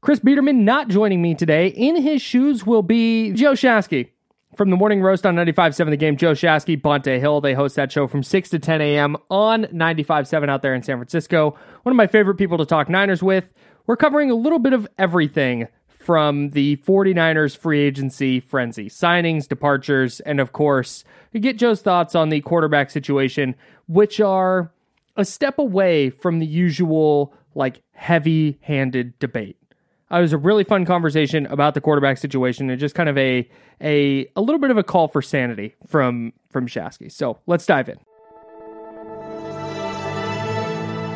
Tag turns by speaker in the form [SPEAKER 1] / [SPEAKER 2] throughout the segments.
[SPEAKER 1] Chris Biederman not joining me today. In his shoes will be Joe Shasky from the Morning Roast on 95.7 The Game. Joe Shasky, Bonta Hill. They host that show from 6 to 10 a.m. on 95.7 out there in San Francisco. One of my favorite people to talk Niners with. We're covering a little bit of everything from the 49ers free agency frenzy, signings, departures, and of course, get Joe's thoughts on the quarterback situation, which are a step away from the usual like heavy-handed debate. Uh, it was a really fun conversation about the quarterback situation and just kind of a a a little bit of a call for sanity from from Shasky. So let's dive in.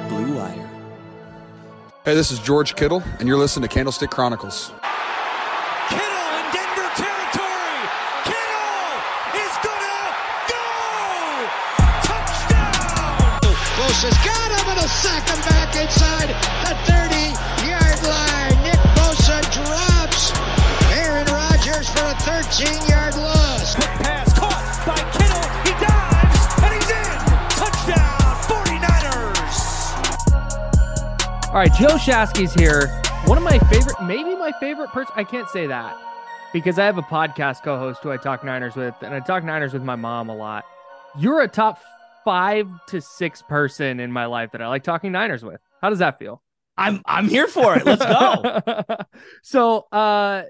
[SPEAKER 2] Blue Wire.
[SPEAKER 3] Hey, this is George Kittle, and you're listening to Candlestick Chronicles.
[SPEAKER 4] Kittle in Denver territory. Kittle is gonna go. Touchdown.
[SPEAKER 5] Bosa's got him and he'll sack him back inside the 30 yard line. Nick Bosa drops Aaron Rodgers for a 13 yard loss.
[SPEAKER 4] Quick pass caught by Kittle. He dives and he's in. Touchdown 49ers.
[SPEAKER 1] All right, Joe Shasky's here. One of my favorite, maybe my favorite person. I can't say that because I have a podcast co-host who I talk Niners with, and I talk Niners with my mom a lot. You're a top five to six person in my life that I like talking Niners with. How does that feel?
[SPEAKER 6] I'm I'm here for it. Let's go.
[SPEAKER 1] so, uh,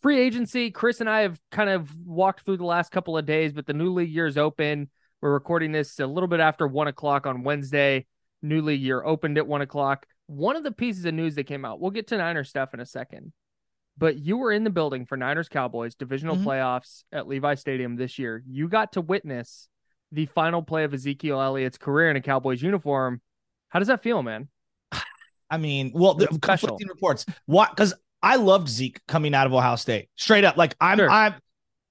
[SPEAKER 1] free agency. Chris and I have kind of walked through the last couple of days, but the new league year is open. We're recording this a little bit after one o'clock on Wednesday. New league year opened at one o'clock. One of the pieces of news that came out. We'll get to Niners stuff in a second, but you were in the building for Niners Cowboys divisional
[SPEAKER 6] Mhm.
[SPEAKER 1] playoffs at Levi Stadium this year. You got to witness the final play of Ezekiel Elliott's career in a Cowboys uniform. How does that feel, man?
[SPEAKER 6] I mean, well, the conflicting reports. What? Because I loved Zeke coming out of Ohio State. Straight up, like I'm,
[SPEAKER 1] Sure.
[SPEAKER 6] I'm,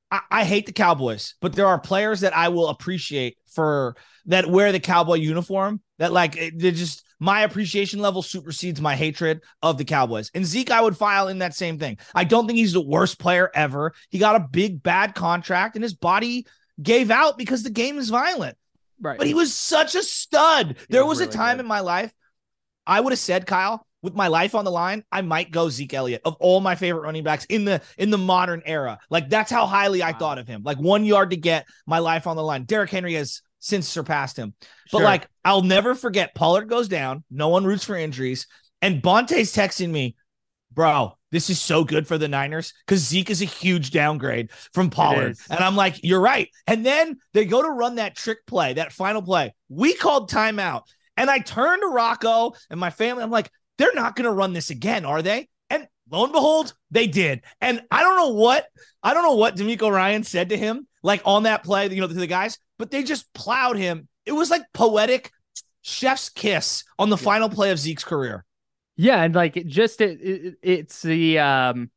[SPEAKER 6] I, I hate the Cowboys, but there are players that I will appreciate for that wear the cowboy uniform. That like they're just my appreciation level supersedes my hatred of the Cowboys. And Zeke, I would file in that same thing. I don't think he's the worst player ever. He got a big bad contract, and his body gave out because the game is violent.
[SPEAKER 1] Right.
[SPEAKER 6] But he was such a stud. there
[SPEAKER 1] was
[SPEAKER 6] was,
[SPEAKER 1] really
[SPEAKER 6] a time
[SPEAKER 1] good.
[SPEAKER 6] in my life I would have said, Kyle, with my life on the line, I might go Zeke Elliott of all my favorite running backs in the in the modern era. Like that's how highly I thought of him. Like one yard to get my life on the line. Derrick Henry has since surpassed him. But
[SPEAKER 1] Sure.
[SPEAKER 6] like I'll never forget Pollard goes down. No one roots for injuries. And Bonta's texting me, bro, this is so good for the Niners because Zeke is a huge downgrade from Pollard. And I'm like, you're right. And then they go to run that trick play, that final play. We called timeout. And I turned to Rocco and my family. I'm like, they're not going to run this again, are they? And lo and behold, they did. And I don't know what, I don't know what DeMeco Ryan said to him, like on that play, you know, to the guys, but they just plowed him. It was like poetic chef's kiss on the final play of Zeke's career.
[SPEAKER 1] Yeah, and like it just it, it it's the um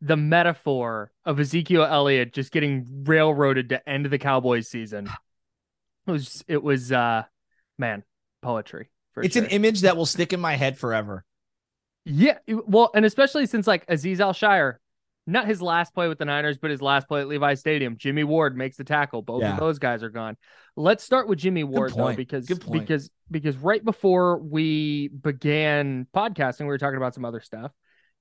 [SPEAKER 1] the metaphor of Ezekiel Elliott just getting railroaded to end the Cowboys season. It was it was uh man, poetry. For
[SPEAKER 6] It's
[SPEAKER 1] sure.
[SPEAKER 6] an image that will stick in my head forever.
[SPEAKER 1] Yeah, well, and especially since like Azeez Al-Shaair not his last play with the Niners, but his last play at Levi Stadium. Jimmy Ward makes the tackle. Both
[SPEAKER 6] Yeah.
[SPEAKER 1] of those guys are gone. Let's start with Jimmy Ward though,
[SPEAKER 6] point.
[SPEAKER 1] because
[SPEAKER 6] Good point.
[SPEAKER 1] because because right before we began podcasting, we were talking about some other stuff.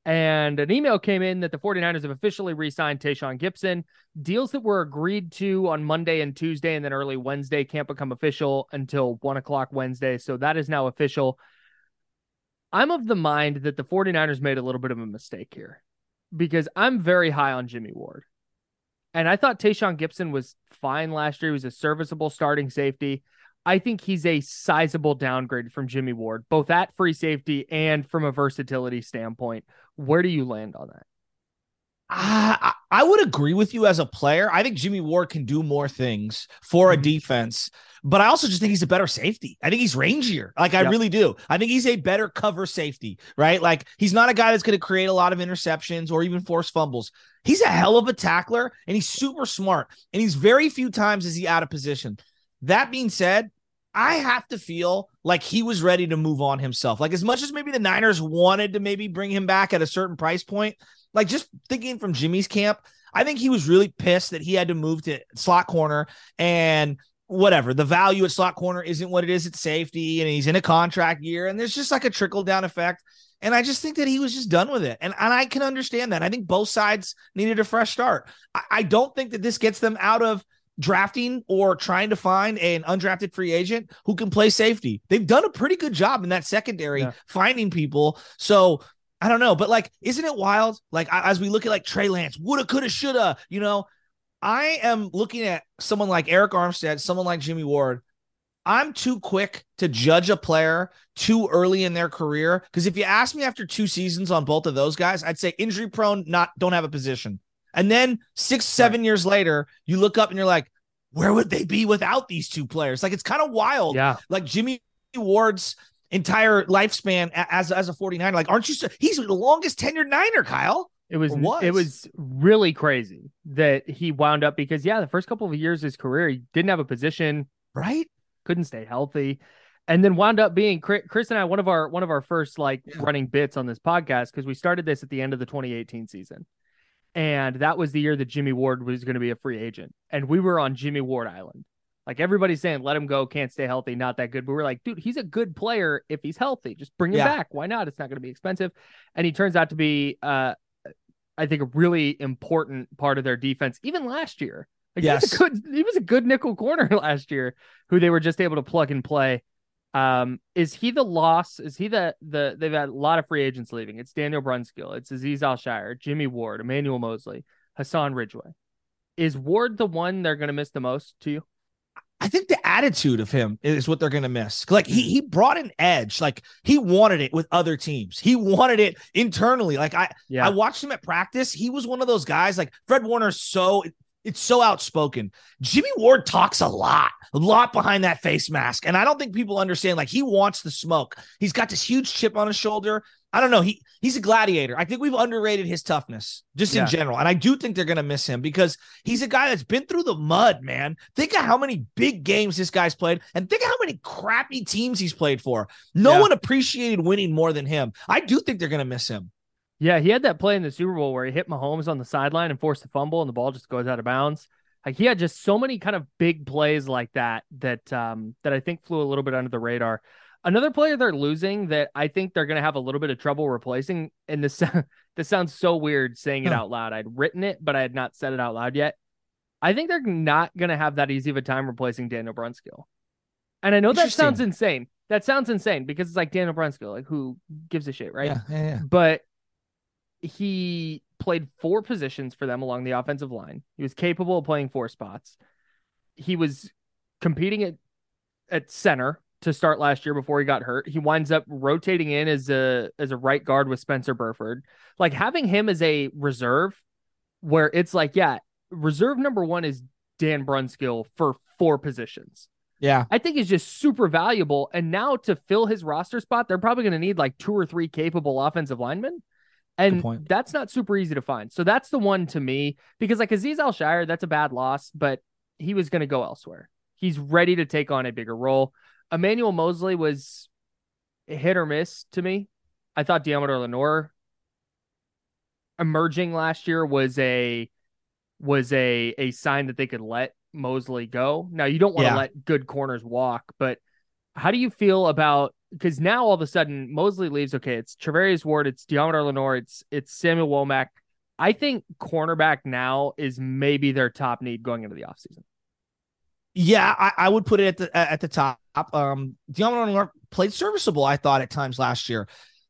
[SPEAKER 1] And an email came in that the 49ers have officially re-signed Tashaun Gipson. Deals that were agreed to on Monday and Tuesday and then early Wednesday can't become official until one o'clock Wednesday. So that is now official. I'm of the mind that the 49ers made a little bit of a mistake here because I'm very high on Jimmy Ward. And I thought Tashaun Gipson was fine last year. He was a serviceable starting safety. I think he's a sizable downgrade from Jimmy Ward, both at free safety and from a versatility standpoint. Where do you land on that?
[SPEAKER 6] I, I would agree with you as a player. I think Jimmy Ward can do more things for
[SPEAKER 1] Mm-hmm.
[SPEAKER 6] a defense, but I also just think he's a better safety. I think he's rangier. Like I
[SPEAKER 1] Yep.
[SPEAKER 6] really do. I think he's a better cover safety, right? Like he's not a guy that's going to create a lot of interceptions or even force fumbles. He's a hell of a tackler and he's super smart. And he's very few times is he out of position. That being said, I have to feel like he was ready to move on himself. Like as much as maybe the Niners wanted to maybe bring him back at a certain price point, like just thinking from Jimmy's camp, I think he was really pissed that he had to move to slot corner and whatever. The value at slot corner isn't what it is at safety, and he's in a contract year, and there's just like a trickle down effect. And I just think that he was just done with it. And, and I can understand that. I think both sides needed a fresh start. I, I don't think that this gets them out of drafting or trying to find an undrafted free agent who can play safety. They've done a pretty good job in that secondary
[SPEAKER 1] Yeah.
[SPEAKER 6] finding people. So I don't know, but like, isn't it wild? Like, as we look at like Trey Lance, woulda, coulda, shoulda, you know, I am looking at someone like Arik Armstead, someone like Jimmy Ward. I'm too quick to judge a player too early in their career. Because if you ask me after two seasons on both of those guys, I'd say injury prone, not don't have a position. And then six, seven years later, you look up and you're like, where would they be without these two players? Like it's kind of wild.
[SPEAKER 1] Yeah.
[SPEAKER 6] Like Jimmy Ward's entire lifespan as as a 49er. Like, aren't you? So, he's the longest tenured Niner, Kyle.
[SPEAKER 1] It was,
[SPEAKER 6] was.
[SPEAKER 1] it was really crazy that he wound up because yeah, the first couple of years of his career, he didn't have a position,
[SPEAKER 6] Right?
[SPEAKER 1] couldn't stay healthy, and then wound up being Chris, Chris and I one of our one of our first like
[SPEAKER 6] Yeah.
[SPEAKER 1] running bits on this podcast because we started this at the end of the 2018 season, and that was the year that Jimmy Ward was going to be a free agent, and we were on Jimmy Ward Island. Like everybody's saying, let him go, can't stay healthy, not that good. But we're like, dude, he's a good player if he's healthy. Just bring him
[SPEAKER 6] Yeah.
[SPEAKER 1] back. Why not? It's not going to be expensive. And he turns out to be uh I think a really important part of their defense, even last year. Like he was
[SPEAKER 6] Yes.
[SPEAKER 1] a good he was a good nickel corner last year, who they were just able to plug and play. Um, is he the loss? Is he the the they've had a lot of free agents leaving? It's Daniel Brunskill, it's Azeez Al-Shaair, Jimmy Ward, Emmanuel Moseley, Hassan Ridgeway. Is Ward the one they're gonna miss the most to you?
[SPEAKER 6] I think the attitude of him is what they're going to miss. Like he he brought an edge. Like he wanted it with other teams. He wanted it internally. Like I
[SPEAKER 1] Yeah.
[SPEAKER 6] I watched him at practice. He was one of those guys. Like Fred Warner's so it's so outspoken. Jimmy Ward talks a lot, a lot behind that face mask, and I don't think people understand. Like he wants the smoke. He's got this huge chip on his shoulder. I don't know. He he's a gladiator. I think we've underrated his toughness just
[SPEAKER 1] Yeah.
[SPEAKER 6] in general, and I do think they're going to miss him because he's a guy that's been through the mud. Man, think of how many big games this guy's played, and think of how many crappy teams he's played for. No
[SPEAKER 1] Yeah.
[SPEAKER 6] one appreciated winning more than him. I do think they're going to miss him.
[SPEAKER 1] Yeah, he had that play in the Super Bowl where he hit Mahomes on the sideline and forced a fumble, and the ball just goes out of bounds. Like he had just so many kind of big plays like that that um that I think flew a little bit under the radar. Another player they're losing that I think they're going to have a little bit of trouble replacing, and this this sounds so weird saying it out loud. I'd written it, but I had not said it out loud yet. I think they're not going to have that easy of a time replacing Daniel Brunskill. And I know that sounds insane. That sounds insane because it's like Daniel Brunskill, like who gives a shit, right?
[SPEAKER 6] Yeah, yeah, yeah.
[SPEAKER 1] but he played four positions for them along the offensive line. He was capable of playing four spots. He was competing at at center to start last year before he got hurt. He winds up rotating in as a as a right guard with Spencer Burford. Like having him as a reserve where it's like, yeah, reserve number 1 is Dan Brunskill for four positions.
[SPEAKER 6] Yeah.
[SPEAKER 1] I think is just super valuable. And now to fill his roster spot, they're probably going to need like two or three capable offensive linemen. And that's not super easy to find. So that's the one to me because like Azeez Al-Shaair, that's a bad loss, but he was going to go elsewhere. He's ready to take on a bigger role. Emmanuel Moseley was hit or miss to me. I thought Deommodo Lenoir emerging last year was a was a a sign that they could let Moseley go. Now you don't want to
[SPEAKER 6] Yeah.
[SPEAKER 1] let good corners walk, but how do you feel about because now all of a sudden Moseley leaves? Okay, it's Charvarius Ward, it's Deommodo Lenoir, it's it's Samuel Womack. I think cornerback now is maybe their top need going into the offseason.
[SPEAKER 6] Yeah, I, I would put it at the at the top. Um, Deommodo Lenoir played serviceable, I thought at times last year.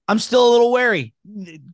[SPEAKER 6] I'm still a little wary.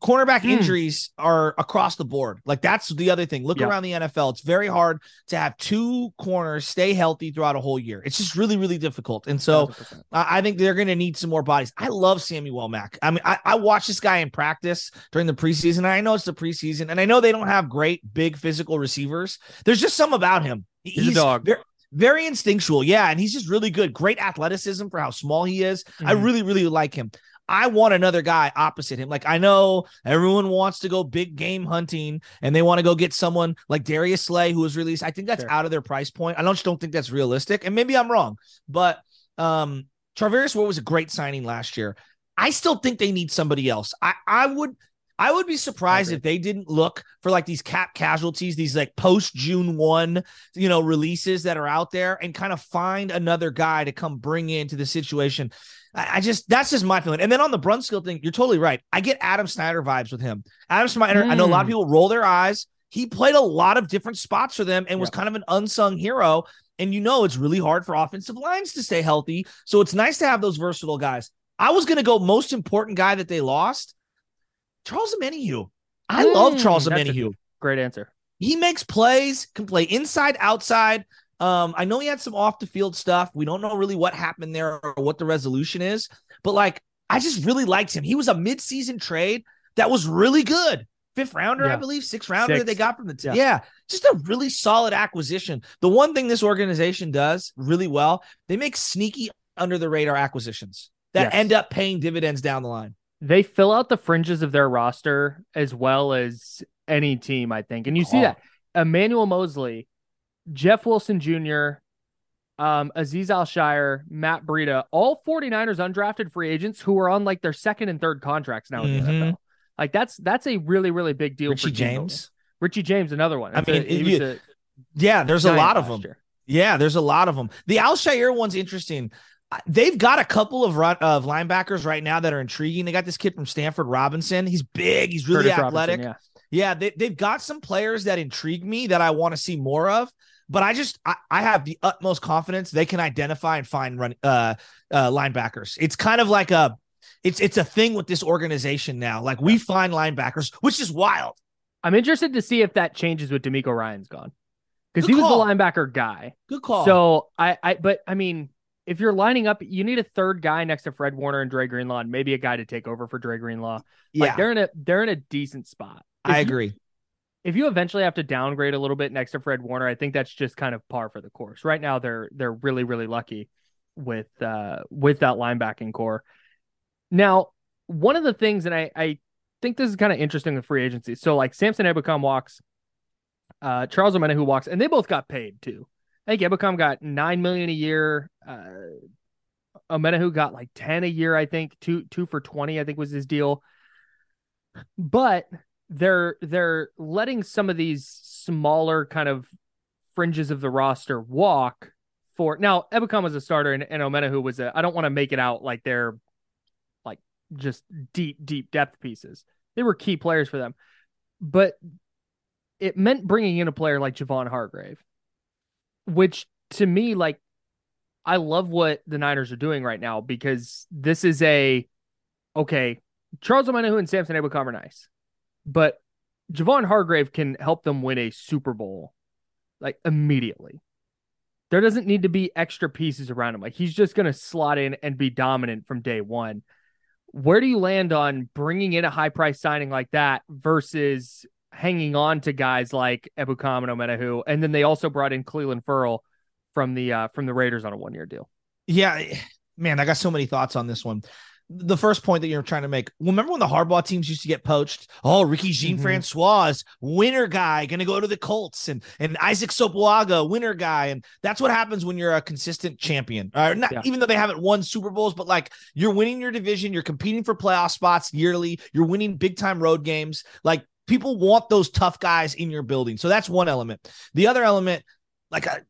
[SPEAKER 6] Cornerback
[SPEAKER 1] Hmm.
[SPEAKER 6] injuries are across the board. Like that's the other thing. Look
[SPEAKER 1] Yeah.
[SPEAKER 6] around the NFL. It's very hard to have two corners stay healthy throughout a whole year. It's just really, really difficult. And so
[SPEAKER 1] 1000%.
[SPEAKER 6] I think they're going to need some more bodies. I love Sammy Womack. I mean, I, I watched this guy in practice during the preseason. I know it's the preseason, and I know they don't have great, big physical receivers. There's just some about him.
[SPEAKER 1] He's a dog.
[SPEAKER 6] Very, instinctual, yeah, and he's just really good. Great athleticism for how small he is. I
[SPEAKER 1] Mhm.
[SPEAKER 6] really, really like him. I want another guy opposite him. Like I know everyone wants to go big game hunting and they want to go get someone like Darius Slay who was released. I think that's
[SPEAKER 1] Sure.
[SPEAKER 6] out of their price point. I don't just don't think that's realistic. And maybe I'm wrong, but um Charvarius Ward was a great signing last year. I still think they need somebody else. I I would I would be surprised if they didn't look for like these cap casualties, these like post June 1, you know, releases that are out there and kind of find another guy to come bring into the situation. I, I just that's just my feeling. And then on the Brunskill thing, you're totally right. I get Adam Snyder vibes with him. Adam Snyder, I know a lot of
[SPEAKER 1] Mm.
[SPEAKER 6] people roll their eyes. He played a lot of different spots for them and was kind of an unsung hero. And you know it's really hard for offensive lines to stay healthy. So it's nice to have those versatile guys. I was gonna go most important guy that they lost, Charles Omenihu. I love
[SPEAKER 1] Mm,
[SPEAKER 6] Charles
[SPEAKER 1] that's a
[SPEAKER 6] Omenihu.
[SPEAKER 1] Great answer.
[SPEAKER 6] He makes plays, can play inside, outside. Um, I know he had some off the field stuff. We don't know really what happened there or what the resolution is, but like I just really liked him. He was a midseason trade that was really good. Fifth rounder, I believe, sixth rounder they got from the team.
[SPEAKER 1] Yeah.
[SPEAKER 6] Yeah, just a really solid acquisition. The one thing this organization does really well, they make sneaky under the radar acquisitions that
[SPEAKER 1] Yes.
[SPEAKER 6] end up paying dividends down the line.
[SPEAKER 1] They fill out the fringes of their roster as well as any team, I think. And you see
[SPEAKER 6] Oh.
[SPEAKER 1] that Emmanuel Moseley, Jeff Wilson Jr., um, Azeez Al-Shaair, Matt Breida, all 49ers undrafted free agents who are on like their second and third contracts now in the
[SPEAKER 6] Mhm.
[SPEAKER 1] NFL. Like that's that's a really, really big deal
[SPEAKER 6] Richie
[SPEAKER 1] for team building.
[SPEAKER 6] James.
[SPEAKER 1] Richie James, another one.
[SPEAKER 6] I
[SPEAKER 1] That's a-
[SPEAKER 6] mean, it- you- Yeah, there's a lot of them.
[SPEAKER 1] year.
[SPEAKER 6] Yeah, there's a lot of them. The Al-Shaair one's interesting. They've got a couple of run, of linebackers right now that are intriguing. They got this kid from Stanford Robinson. He's big. He's really
[SPEAKER 1] Curtis
[SPEAKER 6] athletic.
[SPEAKER 1] Robinson,
[SPEAKER 6] Yeah, they, they've got some players that intrigue me that I want to see more of. But I just I, I have the utmost confidence they can identify and find run uh, uh linebackers. It's kind of like a it's it's a thing with this organization now. Like we find linebackers, which is wild.
[SPEAKER 1] I'm interested to see if that changes with DeMeco Ryan's gone. Because he was the linebacker guy.
[SPEAKER 6] Good call.
[SPEAKER 1] So I, I, but I mean, if you're lining up, you need a third guy next to Fred Warner and Dre Greenlaw, and maybe a guy to take over for Dre Greenlaw.
[SPEAKER 6] yeah,
[SPEAKER 1] Like they're in a they're in a decent spot. If
[SPEAKER 6] I
[SPEAKER 1] you-
[SPEAKER 6] agree.
[SPEAKER 1] If you eventually have to downgrade a little bit next to Fred Warner, I think that's just kind of par for the course. Right now, they're they're really really lucky with uh with that linebacking corps. Now, one of the things, and I I think this is kind of interesting with free agency. So like Samson Ebukam walks, uh Charles Omenihu walks, and they both got paid too. I think Ebukam got nine million a year. Uh who got like 10 a year, I think, two two for 20, I think was his deal. But they're they're letting some of these smaller kind of fringes of the roster walk for now. Ebukam was a starter and, and Omenihu was a I don't want to make it out like they're like just deep, deep depth pieces. They were key players for them. But it meant bringing in a player like Javon Hargrave, which to me, like, I love what the Niners are doing right now because this is a okay. Charles Omenihu and Samson Ebukam are nice, but Javon Hargrave can help them win a Super Bowl like immediately. There doesn't need to be extra pieces around him. Like he's just going to slot in and be dominant from day one. Where do you land on bringing in a high price signing like that versus hanging on to guys like Ebukam and Omenihu? And then they also brought in Clelin Ferrell from the uh, from the Raiders on a one year deal.
[SPEAKER 6] Yeah, man, I got so many thoughts on this one. The first point that you're trying to make. Remember when the Harbaugh teams used to get poached? Oh, Ricky Jean
[SPEAKER 1] Mhm.
[SPEAKER 6] Francois, winner guy, going to go to the Colts, and and Isaac Sopoaga, winner guy, and that's what happens when you're a consistent champion. Uh, not
[SPEAKER 1] Yeah.
[SPEAKER 6] even though they haven't won Super Bowls, but like you're winning your division, you're competing for playoff spots yearly, you're winning big time road games. Like people want those tough guys in your building. So that's one element. The other element, like I,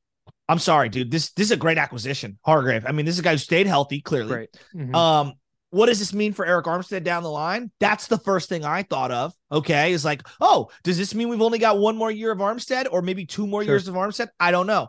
[SPEAKER 6] I'm sorry, dude. This this is a great acquisition, Hargrave. I mean, this is a guy who stayed healthy, clearly.
[SPEAKER 1] Mhm.
[SPEAKER 6] Um, what does this mean for Eric Armstead down the line? That's the first thing I thought of. Okay, is like, oh, does this mean we've only got one more year of Armstead, or maybe two more
[SPEAKER 1] Sure.
[SPEAKER 6] years of Armstead? I don't know.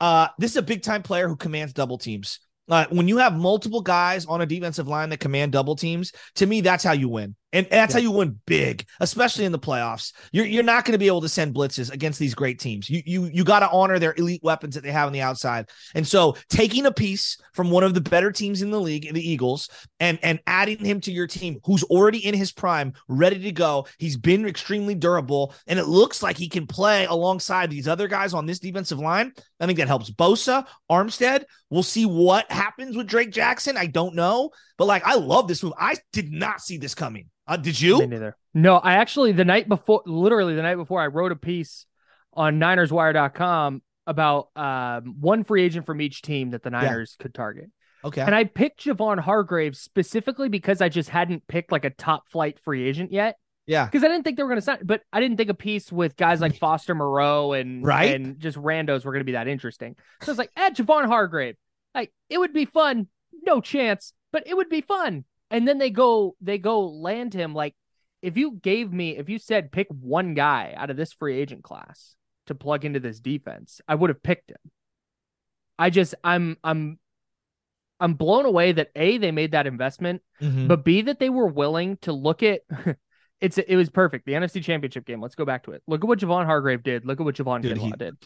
[SPEAKER 6] Uh, this is a big time player who commands double teams. Uh, when you have multiple guys on a defensive line that command double teams, to me, that's how you win. And that's how you win big, especially in the playoffs. You're you're not going to be able to send blitzes against these great teams. You you you got to honor their elite weapons that they have on the outside. And so taking a piece from one of the better teams in the league, the Eagles, and and adding him to your team who's already in his prime, ready to go. He's been extremely durable, and it looks like he can play alongside these other guys on this defensive line. I think that helps Bosa, Armstead. We'll see what happens with Drake Jackson. I don't know, but like I love this move. I did not see this coming. Uh, did
[SPEAKER 1] Me
[SPEAKER 6] you?
[SPEAKER 1] neither. No, I actually the night before, literally the night before, I wrote a piece on NinersWire.com about um, one free agent from each team that the Niners could target,
[SPEAKER 6] Okay.
[SPEAKER 1] and I picked Javon Hargrave specifically because I just hadn't picked like a top flight free agent yet.
[SPEAKER 6] yeah.
[SPEAKER 1] because I didn't think they were going to sign. But I didn't think a piece with guys like Foster Moreau and
[SPEAKER 6] Right.
[SPEAKER 1] and just randos were going to be that interesting. So I was like, add Javon Hargrave. Like it would be fun. No chance, but it would be fun. And then they go they go land him. Like if you gave me if you said pick one guy out of this free agent class to plug into this defense, I would have picked him. I just I'm I'm I'm blown away that a they made that investment
[SPEAKER 6] Mhm.
[SPEAKER 1] but B that they were willing to look at. It's it was perfect. The NFC Championship game. Let's go back to it. Look at what Javon Hargrave did. Look at what Javon
[SPEAKER 6] Dude,
[SPEAKER 1] Kinlaw
[SPEAKER 6] he-
[SPEAKER 1] did.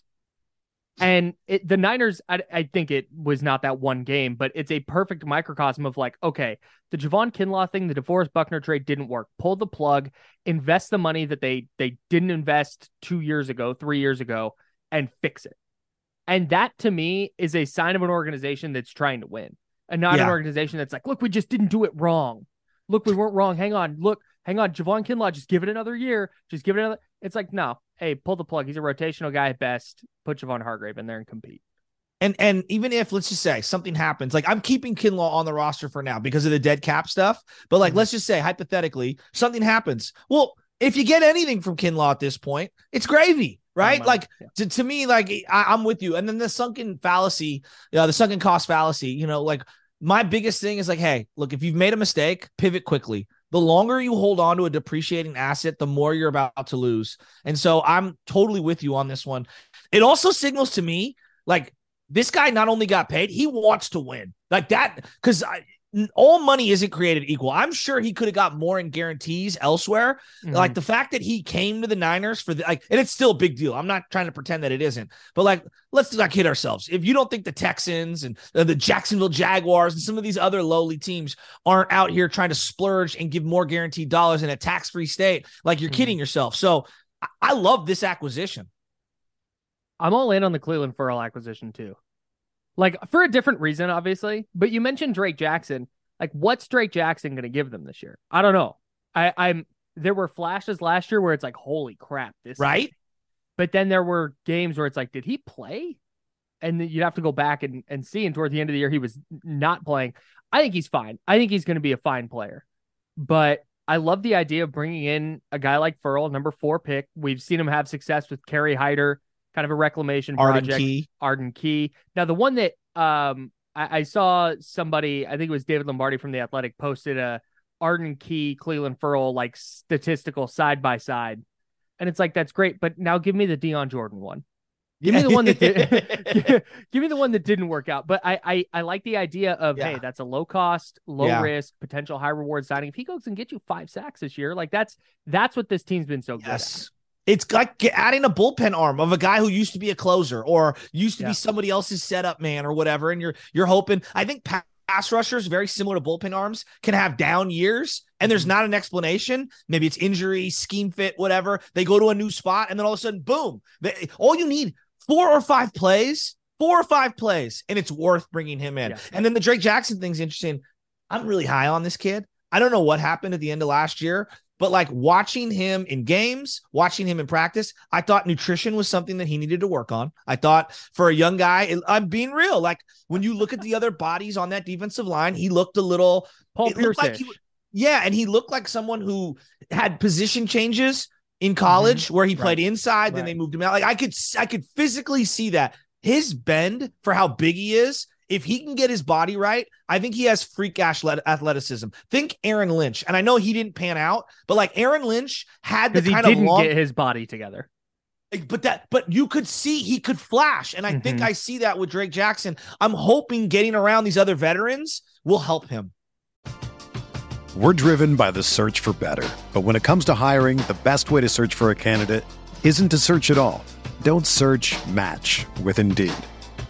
[SPEAKER 1] And it, the Niners, I, I think it was not that one game, but it's a perfect microcosm of like, okay, the Javon Kinlaw thing, the DeForest Buckner trade didn't work. Pull the plug, invest the money that they they didn't invest two years ago, three years ago, and fix it. And that to me is a sign of an organization that's trying to win, and not an organization that's like, look, we just didn't do it wrong. Look, we weren't wrong. Hang on. Look, hang on. Javon Kinlaw, just give it another year. Just give it another. It's like, no, hey, pull the plug. He's a rotational guy at best. Put Javon Hargrave in there and compete.
[SPEAKER 6] And and even if let's just say something happens, like I'm keeping Kinlaw on the roster for now because of the dead cap stuff. But like,
[SPEAKER 1] Mhm.
[SPEAKER 6] let's just say hypothetically something happens. Well, if you get anything from Kinlaw at this point, it's gravy, right? Like
[SPEAKER 1] yeah.
[SPEAKER 6] to, to me, like I, I'm with you. And then the sunken fallacy, uh, the sunken cost fallacy. You know, like my biggest thing is like, hey, look, if you've made a mistake, pivot quickly. The longer you hold on to a depreciating asset, the more you're about to lose. And so I'm totally with you on this one. It also signals to me like this guy not only got paid, he wants to win. Like that, because all money isn't created equal. I'm sure he could have got more in guarantees elsewhere.
[SPEAKER 1] Mm-hmm.
[SPEAKER 6] Like the fact that he came to the Niners for the like, and it's still a big deal. I'm not trying to pretend that it isn't, but like, let's not kid ourselves. If you don't think the Texans and uh, the Jacksonville Jaguars and some of these other lowly teams aren't out here trying to splurge and give more guaranteed dollars in a tax free state, like you're
[SPEAKER 1] Mhm.
[SPEAKER 6] kidding yourself. So I, I love this acquisition.
[SPEAKER 1] I'm all in on the Clelin Ferrell acquisition too. Like for a different reason, obviously. But you mentioned Drake Jackson. Like, what's Drake Jackson going to give them this year? I don't know. I, I'm there were flashes last year where it's like, holy crap, this
[SPEAKER 6] Right?
[SPEAKER 1] But then there were games where it's like, did he play? And then you'd have to go back and, and see. And toward the end of the year, he was not playing. I think he's fine. I think he's going to be a fine player. But I love the idea of bringing in a guy like Ferrell, number four pick. We've seen him have success with Kerry Hyder, kind of a reclamation
[SPEAKER 6] Arden
[SPEAKER 1] project.
[SPEAKER 6] Key.
[SPEAKER 1] Arden Key. Now, the one that um I, I saw somebody, I think it was David Lombardi from the Athletic, posted a Arden Key, Clelin Ferrell like statistical side by side, and it's like that's great. But now give me the Dion Jordan one. Give me the one that did, give me the one that didn't work out. But I I, I like the idea of
[SPEAKER 6] Yeah.
[SPEAKER 1] hey, that's a low cost, low
[SPEAKER 6] Yeah.
[SPEAKER 1] risk, potential high reward signing. If he goes and get you five sacks this year, like that's that's what this team's been so good.
[SPEAKER 6] Yes. It's like adding a bullpen arm of a guy who used to be a closer or used to
[SPEAKER 1] Yeah.
[SPEAKER 6] be somebody else's setup man or whatever. And you're you're hoping. I think pass rushers, very similar to bullpen arms, can have down years, and there's mm-hmm. not an explanation. Maybe it's injury, scheme fit, whatever. They go to a new spot, and then all of a sudden, boom! They, all you need four or five plays, four or five plays, and it's worth bringing him in.
[SPEAKER 1] Yeah.
[SPEAKER 6] And then the Drake Jackson thing's interesting. I'm really high on this kid. I don't know what happened at the end of last year, but like watching him in games, watching him in practice, I thought nutrition was something that he needed to work on. I thought for a young guy, it- I'm being real. Like when you look at the other bodies on that defensive line, he looked a little
[SPEAKER 1] Paul Pierce.
[SPEAKER 6] like he- yeah, and he looked like someone who had position changes in college mm-hmm. where he played
[SPEAKER 1] Right.
[SPEAKER 6] inside, then
[SPEAKER 1] Right.
[SPEAKER 6] they moved him out. Like I could I could physically see that. His bend for how big he is, if he can get his body right, I think he has freak athleticism. Think Aaron Lynch. And I know he didn't pan out, but like Aaron Lynch had the
[SPEAKER 1] Because he
[SPEAKER 6] kind of
[SPEAKER 1] didn't
[SPEAKER 6] long
[SPEAKER 1] get his body together.
[SPEAKER 6] but that but you could see he could flash and i think
[SPEAKER 1] Mhm.
[SPEAKER 6] i see that with drake jackson i'm hoping getting around these other veterans will help him
[SPEAKER 7] We're driven by the search for better. But when it comes to hiring, the best way to search for a candidate isn't to search at all. Don't search match with Indeed.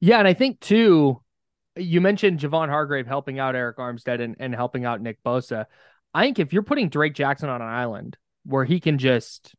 [SPEAKER 1] Yeah, and I think too, you mentioned Javon Hargrave helping out Arik Armstead and, and helping out Nick Bosa. I think if you're putting Drake Jackson on an island where he can just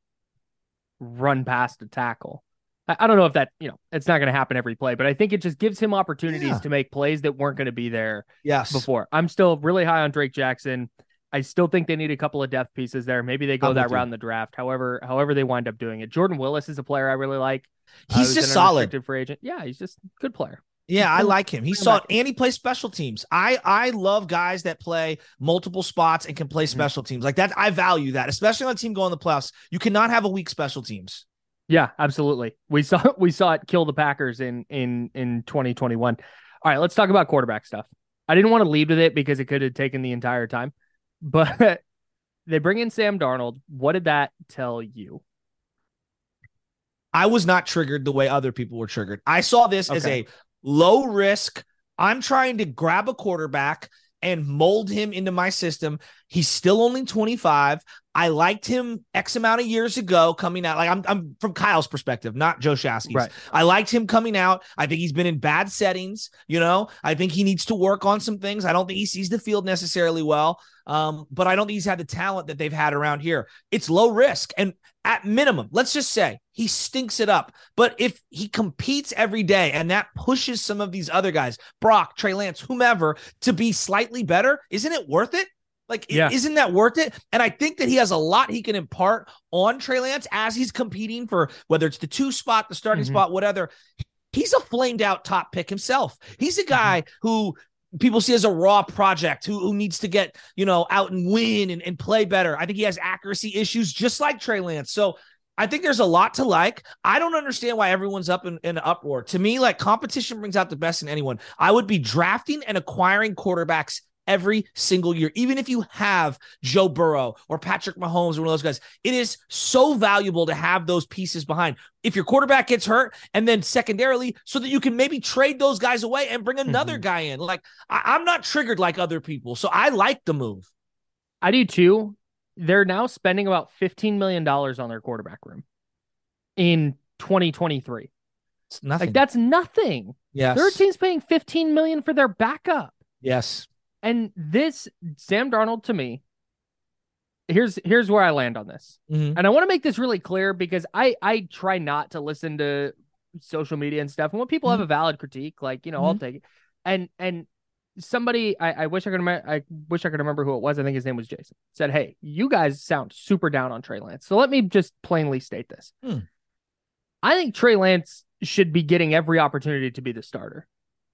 [SPEAKER 1] run past a tackle, I, I don't know if that, you know, it's not going to happen every play, but I think it just gives him opportunities
[SPEAKER 6] Yeah.
[SPEAKER 1] to make plays that weren't going to be there
[SPEAKER 6] yes
[SPEAKER 1] before. I'm still really high on Drake Jackson. I still think they need a couple of depth pieces there. Maybe they go
[SPEAKER 6] I'm
[SPEAKER 1] that route in the draft. However, however they wind up doing it. Jordan Willis is a player I really like. Uh,
[SPEAKER 6] he's
[SPEAKER 1] who's
[SPEAKER 6] just solid
[SPEAKER 1] free agent. Yeah, he's just a good player.
[SPEAKER 6] Yeah, I like him. He
[SPEAKER 1] bring him
[SPEAKER 6] solid,
[SPEAKER 1] back.
[SPEAKER 6] and he plays special teams. I I love guys that play multiple spots and can play
[SPEAKER 1] Mm-hmm.
[SPEAKER 6] special teams like that. I value that, especially on a team going to the playoffs. You cannot have a weak special teams.
[SPEAKER 1] Yeah, absolutely. We saw we saw it kill the Packers in in in 2021. All right, let's talk about quarterback stuff. I didn't want to lead with it because it could have taken the entire time, but they bring in Sam Darnold. What did that tell you?
[SPEAKER 6] I was not triggered the way other people were triggered. I saw this as a low risk. I'm trying to grab a quarterback and mold him into my system. He's still only 25. I liked him X amount of years ago coming out. Like I'm, I'm from Kyle's perspective, not Joe Shasky's.
[SPEAKER 1] Right.
[SPEAKER 6] I liked him coming out. I think he's been in bad settings. You know, I think he needs to work on some things. I don't think he sees the field necessarily well. Um, but I don't think he's had the talent that they've had around here. It's low risk. And at minimum, let's just say he stinks it up. But if he competes every day and that pushes some of these other guys, Brock, Trey Lance, whomever, to be slightly better, isn't it worth it? Like,
[SPEAKER 1] Yeah.
[SPEAKER 6] isn't that worth it? And I think that he has a lot he can impart on Trey Lance as he's competing for whether it's the two spot, the starting
[SPEAKER 1] Mhm.
[SPEAKER 6] spot, whatever. He's a flamed out top pick himself. He's
[SPEAKER 1] Mm-hmm.
[SPEAKER 6] a guy who people see as a raw project who, who needs to get, you know, out and win and, and play better. I think he has accuracy issues just like Trey Lance. So I think there's a lot to like. I don't understand why everyone's up in, in an uproar. To me, like competition brings out the best in anyone. I would be drafting and acquiring quarterbacks every single year, even if you have Joe Burrow or Patrick Mahomes or one of those guys. It is so valuable to have those pieces behind. If your quarterback gets hurt, and then secondarily, so that you can maybe trade those guys away and bring another
[SPEAKER 1] Mhm.
[SPEAKER 6] guy in. Like I, I'm not triggered like other people, so I like the move.
[SPEAKER 1] I do too. They're now spending about $15 million on their quarterback room in 2023.
[SPEAKER 6] It's nothing.
[SPEAKER 1] Like that's nothing.
[SPEAKER 6] yes,
[SPEAKER 1] Their team's paying 15 million for their backup.
[SPEAKER 6] yes.
[SPEAKER 1] And this Sam Darnold to me, here's here's where I land on this.
[SPEAKER 6] Mhm.
[SPEAKER 1] And I want to make this really clear because I I try not to listen to social media and stuff. And when people have a valid critique, like, you know, I'll take it. And and somebody I, I wish I could remember I wish I could remember who it was. I think his name was Jason. Said, "Hey, you guys sound super down on Trey Lance." So let me just plainly state this.
[SPEAKER 6] Hmm.
[SPEAKER 1] I think Trey Lance should be getting every opportunity to be the starter.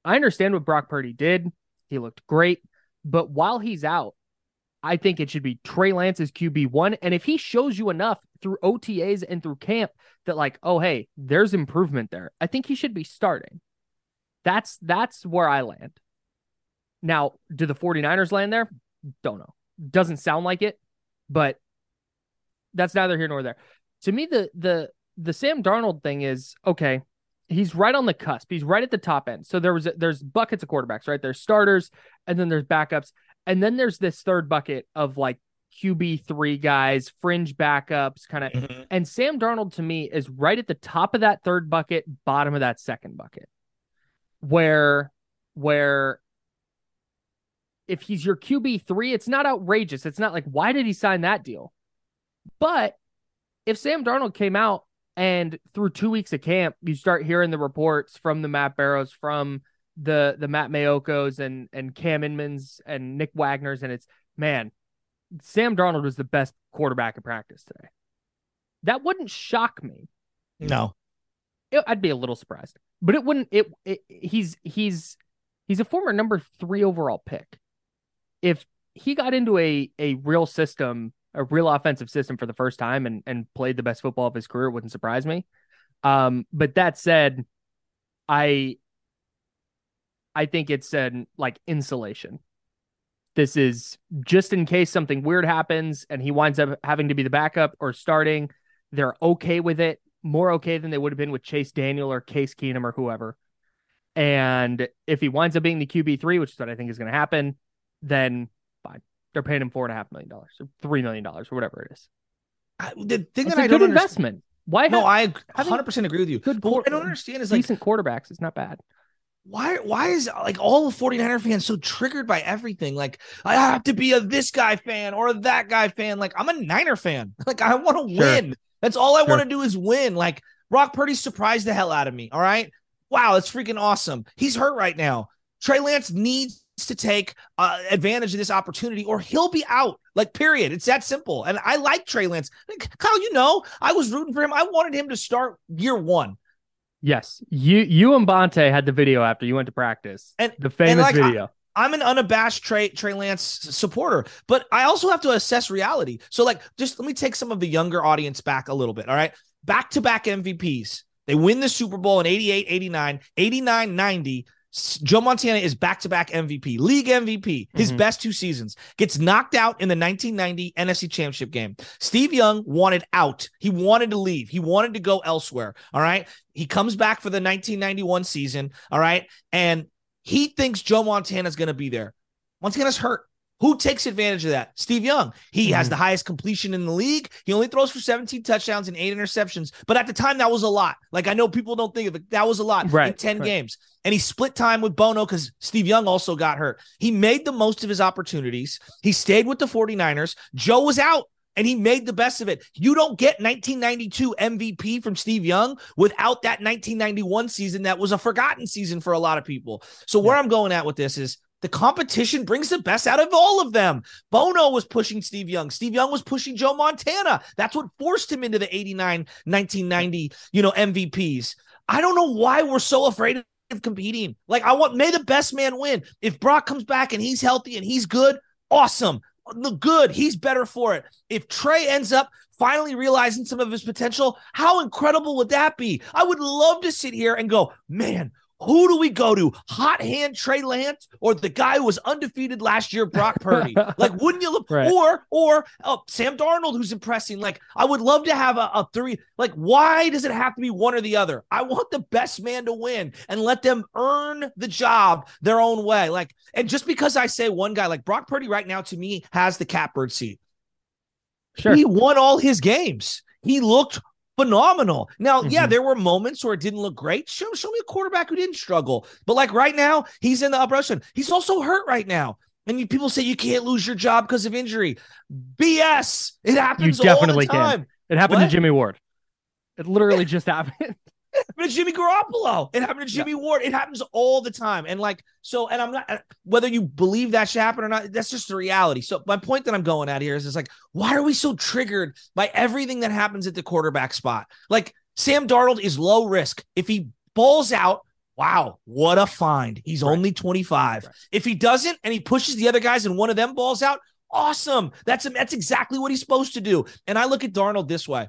[SPEAKER 1] I understand what Brock Purdy did. He looked great, but while he's out, I think it should be Trey Lance's QB1 and if he shows you enough through OTAs and through camp that like, "Oh, hey, there's improvement there." I think he should be starting. That's that's where I land. Now, do the 49ers land there? Don't know. Doesn't sound like it, but that's neither here nor there. To me, the the the Sam Darnold thing is okay. He's right on the cusp. He's right at the top end. So there was there's buckets of quarterbacks, right? There's starters, and then there's backups, and then there's this third bucket of like QB three guys, fringe backups, kind of.
[SPEAKER 6] Mhm.
[SPEAKER 1] And Sam Darnold to me is right at the top of that third bucket, bottom of that second bucket, where where if he's your QB three, it's not outrageous. It's not like why did he sign that deal? But if Sam Darnold came out and through two weeks of camp, you start hearing the reports from the Matt Barrows, from the the Matt Maioccos and and Cam Inmans and Nick Wagoner's, and it's man, Sam Darnold was the best quarterback in practice today. That wouldn't shock me.
[SPEAKER 6] No.
[SPEAKER 1] It- I'd be a little surprised, but it wouldn't. It, it he's he's he's a former number three overall pick. If he got into a a real system, a real offensive system for the first time, and and played the best football of his career, it wouldn't surprise me. Um, but that said, I I think it's an like insulation. This is just in case something weird happens and he winds up having to be the backup or starting. They're okay with it, more okay than they would have been with Chase Daniel or Case Keenum or whoever. And if he winds up being the QB three, which is what I think is going to happen, then fine. They're paying him four and a half million dollars or three million dollars or whatever it is.
[SPEAKER 6] I, the thing
[SPEAKER 1] It's
[SPEAKER 6] that
[SPEAKER 1] a
[SPEAKER 6] I
[SPEAKER 1] good
[SPEAKER 6] don't understand.
[SPEAKER 1] investment. Why
[SPEAKER 6] No,
[SPEAKER 1] have
[SPEAKER 6] I 100% agree with you.
[SPEAKER 1] good
[SPEAKER 6] But what I don't understand is like
[SPEAKER 1] decent quarterbacks? It's not bad.
[SPEAKER 6] why why is like all the 49er fans so triggered by everything? Like I have to be a this guy fan or a that guy fan. Like I'm a Niner fan. Like I want to
[SPEAKER 1] Sure.
[SPEAKER 6] win. That's all I
[SPEAKER 1] Sure.
[SPEAKER 6] want to do is win. Like Brock Purdy surprised the hell out of me. All right. Wow, that's freaking awesome. He's hurt right now. Trey Lance needs to take uh, advantage of this opportunity or he'll be out. Like, period. It's that simple. And I like Trey Lance. Kyle, you know, I was rooting for him. I wanted him to start year one.
[SPEAKER 1] Yes, you you and Bonta had the video after you went to practice.
[SPEAKER 6] And-
[SPEAKER 1] the famous
[SPEAKER 6] like, I-
[SPEAKER 1] video.
[SPEAKER 6] I'm an unabashed Trey Trey Lance supporter, but I also have to assess reality. So, like, just let me take some of the younger audience back a little bit. All right. Back to back MVPs. They win the Super Bowl in 88, 89, 89, 90. Joe Montana is back to back MVP, league MVP, his
[SPEAKER 1] Mhm.
[SPEAKER 6] best two seasons. Gets knocked out in the 1990 NFC Championship game. Steve Young wanted out. He wanted to leave. He wanted to go elsewhere. All right. He comes back for the 1991 season. All right. And he thinks Joe Montana's going to be there. Montana's hurt. Who takes advantage of that? Steve Young. He has
[SPEAKER 1] Mhm.
[SPEAKER 6] the highest completion in the league. He only throws for 17 touchdowns and eight interceptions. But at the time, that was a lot. Like I know people don't think of it. That was a lot in 10
[SPEAKER 1] right.
[SPEAKER 6] games. And he split time with Bono because Steve Young also got hurt. He made the most of his opportunities. He stayed with the 49ers. Joe was out. And he made the best of it. You don't get 1992 MVP from Steve Young without that 1991 season that was a forgotten season for a lot of people. So where I'm going at with this is the competition brings the best out of all of them. Bono was pushing Steve Young. Steve Young was pushing Joe Montana. That's what forced him into the 89, 1990, you know, MVPs. I don't know why we're so afraid of competing. Like I want may the best man win. If Brock comes back and he's healthy and he's good, awesome. The good, he's better for it. If Trey ends up finally realizing some of his potential, how incredible would that be? I would love to sit here and go, man, who do we go to? Hot hand Trey Lance or the guy who was undefeated last year, Brock Purdy? like, wouldn't you look?
[SPEAKER 1] Right.
[SPEAKER 6] Or or oh, Sam Darnold, who's impressing. Like, I would love to have a, a three. Like, why does it have to be one or the other? I want the best man to win and let them earn the job their own way. Like, and just because I say one guy, like Brock Purdy, right now to me has the catbird seat.
[SPEAKER 1] Sure.
[SPEAKER 6] He won all his games. He looked phenomenal. Now, yeah,
[SPEAKER 1] Mhm.
[SPEAKER 6] there were moments where it didn't look great. Show, show me a quarterback who didn't struggle. But like right now, he's in the echelon. He's also hurt right now. And you, people say you can't lose your job because of injury. BS. It happens
[SPEAKER 1] definitely
[SPEAKER 6] all
[SPEAKER 1] can.
[SPEAKER 6] the time.
[SPEAKER 1] It happened
[SPEAKER 6] What?
[SPEAKER 1] to Jimmy Ward. It literally just happened.
[SPEAKER 6] Happened to Jimmy Garoppolo. It happened to Jimmy Ward. It happens all the time. And like, so, and I'm not, uh, whether you believe that should happen or not, that's just the reality. So, my point that I'm going at here is, it's like, why are we so triggered by everything that happens at the quarterback spot? Like, Sam Darnold is low risk. If he balls out, wow, what a find. He's
[SPEAKER 1] Right.
[SPEAKER 6] only 25.
[SPEAKER 1] Right.
[SPEAKER 6] If he doesn't and he pushes the other guys and one of them balls out, awesome. That's that's exactly what he's supposed to do. And I look at Darnold this way.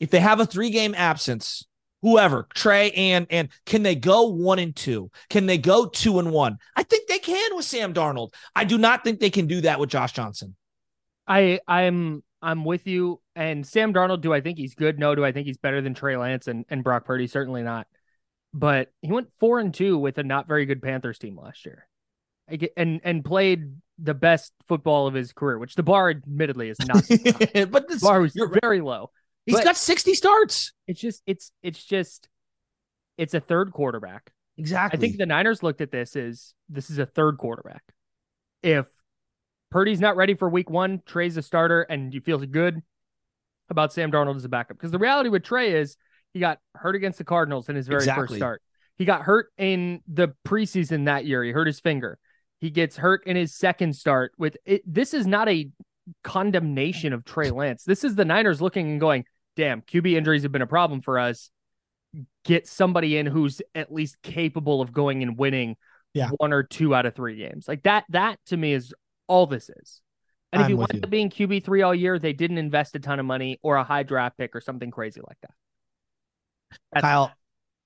[SPEAKER 6] If they have a three-game absence, whoever, Trey and and can they go one and two? Can they go two and one? I think they can with Sam Darnold. I do not think they can do that with Josh Johnson.
[SPEAKER 1] I I'm I'm with you. And Sam Darnold, do I think he's good? No. Do I think he's better than Trey Lance and, and Brock Purdy? Certainly not. But he went four and two with a not very good Panthers team last year. And and played the best football of his career, which the bar admittedly is not.
[SPEAKER 6] but this,
[SPEAKER 1] the bar was very low.
[SPEAKER 6] He's
[SPEAKER 1] but-
[SPEAKER 6] got 60 starts.
[SPEAKER 1] It's just it's it's just it's a third quarterback.
[SPEAKER 6] Exactly.
[SPEAKER 1] I think the Niners looked at this as this is a third quarterback. If Purdy's not ready for week one, Trey's a starter, and you feel good about Sam Darnold as a backup. Because the reality with Trey is he got hurt against the Cardinals in his very
[SPEAKER 6] Exactly.
[SPEAKER 1] first start. He got hurt in the preseason that year. He hurt his finger. He gets hurt in his second start with it. This is not a condemnation of Trey Lance. This is the Niners looking and going, damn, QB injuries have been a problem for us. Get somebody in who's at least capable of going and winning
[SPEAKER 6] Yeah.
[SPEAKER 1] one or two out of three games. Like that, that to me is all this is. And if
[SPEAKER 6] I'm
[SPEAKER 1] he
[SPEAKER 6] with
[SPEAKER 1] winds
[SPEAKER 6] you.
[SPEAKER 1] up being QB three all year, they didn't invest a ton of money or a high draft pick or something crazy like that. That's-
[SPEAKER 6] Kyle,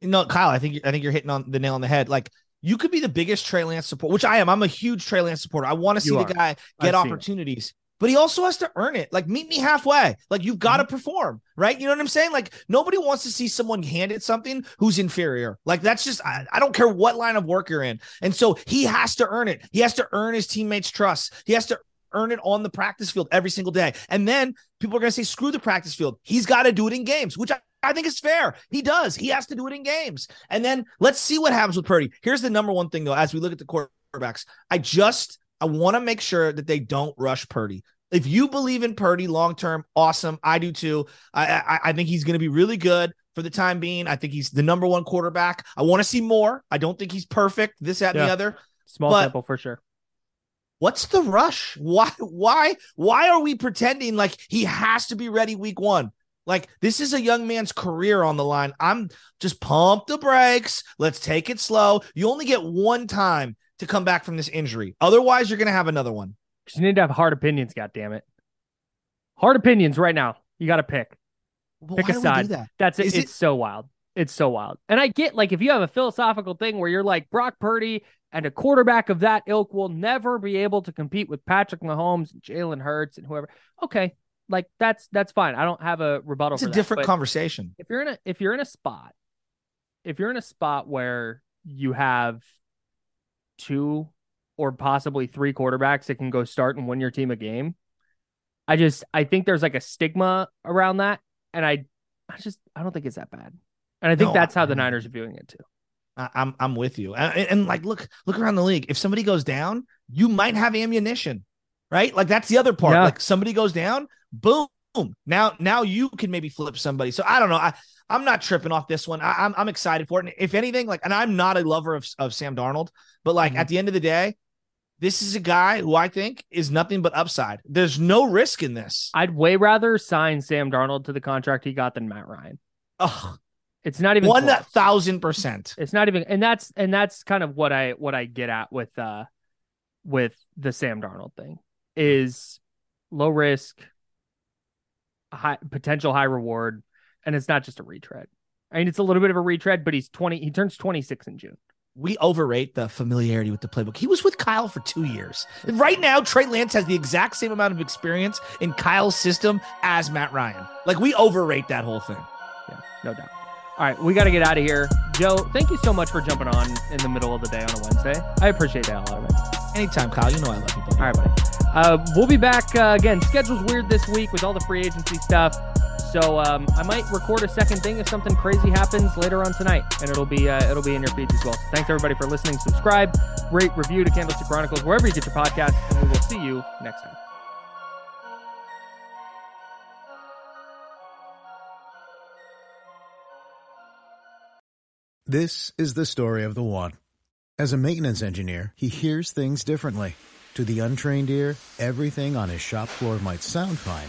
[SPEAKER 6] no, Kyle, I think I think you're hitting on the nail on the head. Like you could be the biggest Trey Lance support, which I am. I'm a huge Trey Lance supporter. I want to see the guy get
[SPEAKER 1] I've
[SPEAKER 6] opportunities, but he also has to earn it. Like meet me halfway. Like you've got to
[SPEAKER 1] Mm-hmm.
[SPEAKER 6] perform, right? You know what I'm saying? Like nobody wants to see someone handed something who's inferior. Like that's just I, I don't care what line of work you're in, and so he has to earn it. He has to earn his teammates' trust. He has to earn it on the practice field every single day. And then people are going to say, screw the practice field. He's got to do it in games, which I, I think is fair. He does. He has to do it in games. And then let's see what happens with Purdy. Here's the number one thing, though, as we look at the quarterbacks. I just, I want to make sure that they don't rush Purdy. If you believe in Purdy long term, awesome. I do too. I, I, I think he's going to be really good for the time being. I think he's the number one quarterback. I want to see more. I don't think he's perfect. This, that, and the other.
[SPEAKER 1] Small
[SPEAKER 6] But-
[SPEAKER 1] sample for sure.
[SPEAKER 6] What's the rush? Why why why are we pretending like he has to be ready week 1? Like this is a young man's career on the line. I'm just pump the brakes. Let's take it slow. You only get one time to come back from this injury. Otherwise, you're going to have another one.
[SPEAKER 1] You need to have hard opinions, God damn it. Hard opinions right now. You got to pick.
[SPEAKER 6] Well,
[SPEAKER 1] Pick a side.
[SPEAKER 6] that?
[SPEAKER 1] That's it.
[SPEAKER 6] Is
[SPEAKER 1] It's
[SPEAKER 6] it-
[SPEAKER 1] so wild. It's so wild. And I get like if you have a philosophical thing where you're like Brock Purdy and a quarterback of that ilk will never be able to compete with Patrick Mahomes, and Jalen Hurts, and whoever. Okay, like that's that's fine. I don't have a rebuttal.
[SPEAKER 6] It's a
[SPEAKER 1] that,
[SPEAKER 6] different conversation.
[SPEAKER 1] If you're in a if you're in a spot, if you're in a spot where you have two or possibly three quarterbacks that can go start and win your team a game, I just I think there's like a stigma around that, and I I just I don't think it's that bad, and I think
[SPEAKER 6] No,
[SPEAKER 1] that's how the Niners are viewing it too.
[SPEAKER 6] I- I'm I'm with you. And, and- like look look around the league. If somebody goes down, you might have ammunition, right? Like that's the other part.
[SPEAKER 1] Yeah.
[SPEAKER 6] Like somebody goes down, boom. Now now you can maybe flip somebody. So I don't know. I I'm not tripping off this one. I, I'm I'm excited for it. And if anything, like, and I'm not a lover of of Sam Darnold, but like
[SPEAKER 1] Mhm.
[SPEAKER 6] at the end of the day, this is a guy who I think is nothing but upside. There's no risk in this.
[SPEAKER 1] I'd way rather sign Sam Darnold to the contract he got than Matt Ryan.
[SPEAKER 6] Oh,
[SPEAKER 1] It's not even
[SPEAKER 6] thousand percent.
[SPEAKER 1] It's not even, and that's and that's kind of what I what I get at with uh with the Sam Darnold thing is low risk, high potential high reward, and it's not just a retread. I mean, it's a little bit of a retread, but he's twenty. He turns twenty six in June.
[SPEAKER 6] we overrate the familiarity with the playbook. He was with Kyle for two years. Right now, Trey Lance has the exact same amount of experience in Kyle's system as Matt Ryan. Like we overrate that whole thing.
[SPEAKER 1] Yeah, no doubt. All right, we got to get out of here. Joe, thank you so much for jumping on in the middle of the day on a Wednesday. I appreciate that a lot of it.
[SPEAKER 6] Anytime, Kyle. You know I love you. buddy.
[SPEAKER 1] All right, buddy. Uh, we'll be back uh, again. Schedule's weird this week with all the free agency stuff. So um, I might record a second thing if something crazy happens later on tonight, and it'll be uh, it'll be in your feeds as well. Thanks everybody for listening. Subscribe, rate, review to Candlestick Chronicles wherever you get your podcast, and we will see you next time.
[SPEAKER 8] This is the story of the one. As a maintenance engineer, he hears things differently. To the untrained ear, everything on his shop floor might sound fine,